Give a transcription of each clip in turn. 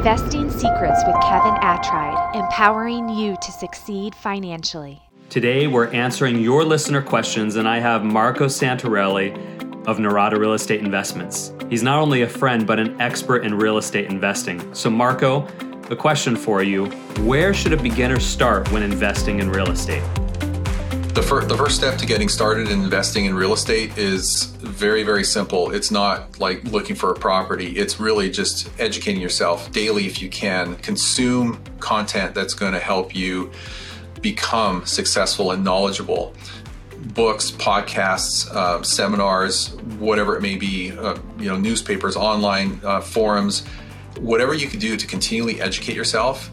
Investing Secrets with Kevin Attride, empowering you to succeed financially. Today, we're answering your listener questions, and I have Marco Santarelli of Norada Real Estate Investments. He's not only a friend, but an expert in real estate investing. So, Marco, the question for you where should a beginner start when investing in real estate? The, fir- the first step to getting started in investing in real estate is very, very simple. It's not like looking for a property, it's really just educating yourself daily if you can. Consume content that's going to help you become successful and knowledgeable. Books, podcasts, uh, seminars, whatever it may be, uh, you know, newspapers, online uh, forums, whatever you can do to continually educate yourself,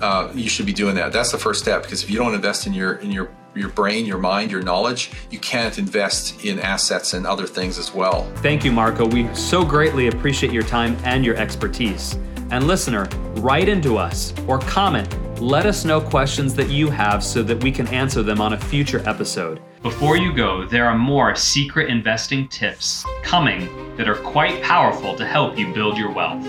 uh, you should be doing that. That's the first step because if you don't invest in your in your your brain, your mind, your knowledge, you can't invest in assets and other things as well. Thank you, Marco. We so greatly appreciate your time and your expertise. And listener, write into us or comment. Let us know questions that you have so that we can answer them on a future episode. Before you go, there are more secret investing tips coming that are quite powerful to help you build your wealth.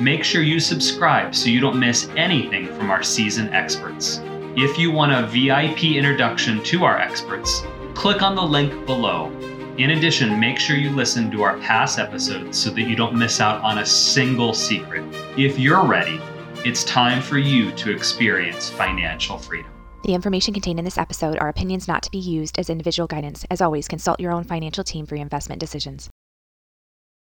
Make sure you subscribe so you don't miss anything from our seasoned experts. If you want a VIP introduction to our experts, click on the link below. In addition, make sure you listen to our past episodes so that you don't miss out on a single secret. If you're ready, it's time for you to experience financial freedom. The information contained in this episode are opinions not to be used as individual guidance. As always, consult your own financial team for your investment decisions.